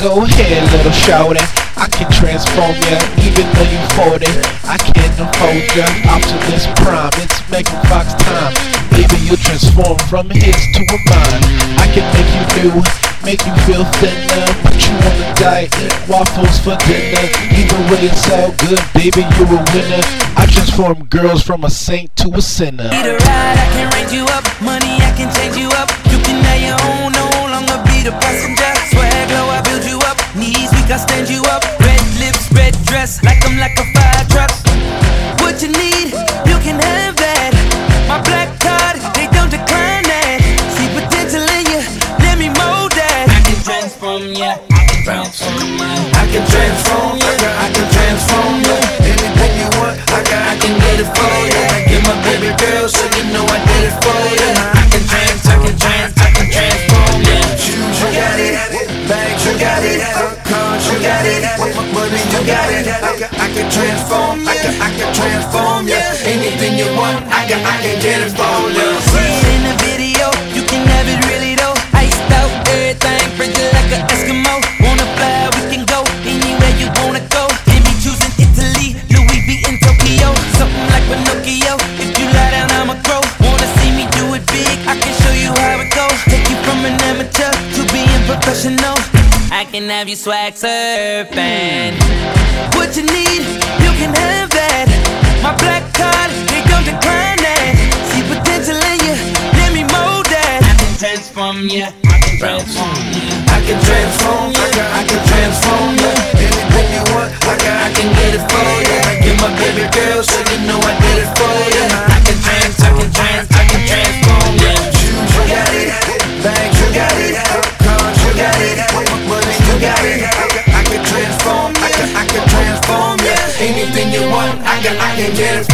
Go ahead, little shorty. I can transform ya, even though you 40. I can't hold ya. Optimus Prime, it's Megan Fox time. Baby, you transform from his to a mine. I can make you new, make you feel thinner. Put you on a diet, eat waffles for dinner. Either way, it's all good, baby, you're a winner. I transform girls from a saint to a sinner. Need a ride, I can you up. Red lips, red dress, like I'm like a fire truck. What you need, you can have that. My black card, they don't decline that. See potential in you, let me mold that. I can transform you, I can transform ya. I can transform ya, I can transform ya. Anything you want, I can, I can get it for ya. You're my baby girl, so you know I did it for ya. I can, get it for ya. See it in the video, you can have it really though. Iced out, everything, frigid like an Eskimo. Wanna fly, we can go anywhere you wanna go. Can be choosing Italy, Louis V in Tokyo. Something like Pinocchio. If you lie down, I'ma grow. Wanna see me do it big? I can show you how it goes. Take you from an amateur to being professional. I can have you swag surfing. What you need, you can have that. My black card, ya, I can ya. I can transform. Can,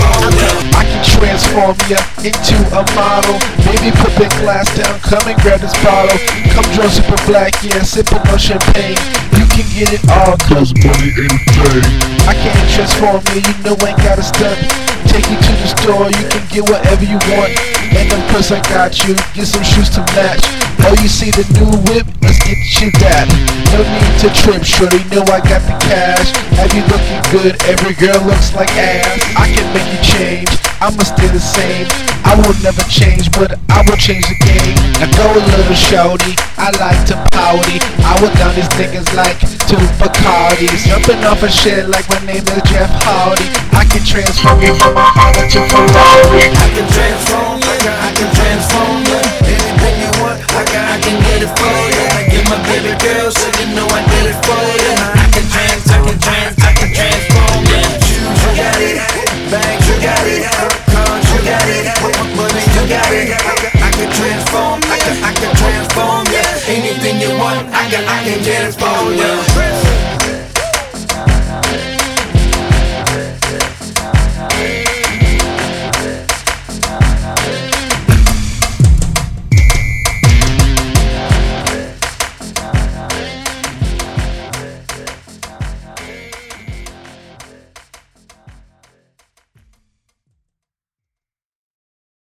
I can can transform ya into a model. Baby, put that glass down, come and grab this bottle. Come draw super black, yeah, sipping on champagne. You can get it all, cause money ain't a thing. I can't transform ya, you know I ain't got a stunt. Take you to the store, you can get whatever you want. And of course I got you, get some shoes to match. Oh, you see the new whip? Get you that. No need to trip, shorty, know I got the cash. Have you looking good? Every girl looks like ass. I can make you change, I'ma stay the same. I will never change, but I will change the game. Now go a little shorty, I like to pouty. I will down these niggas like two Bacardis. Jumping off a shit like my name is Jeff Hardy. I can transform you from a Honda to Ferrari. I can transform ya. I can, I transform ya. Transform. I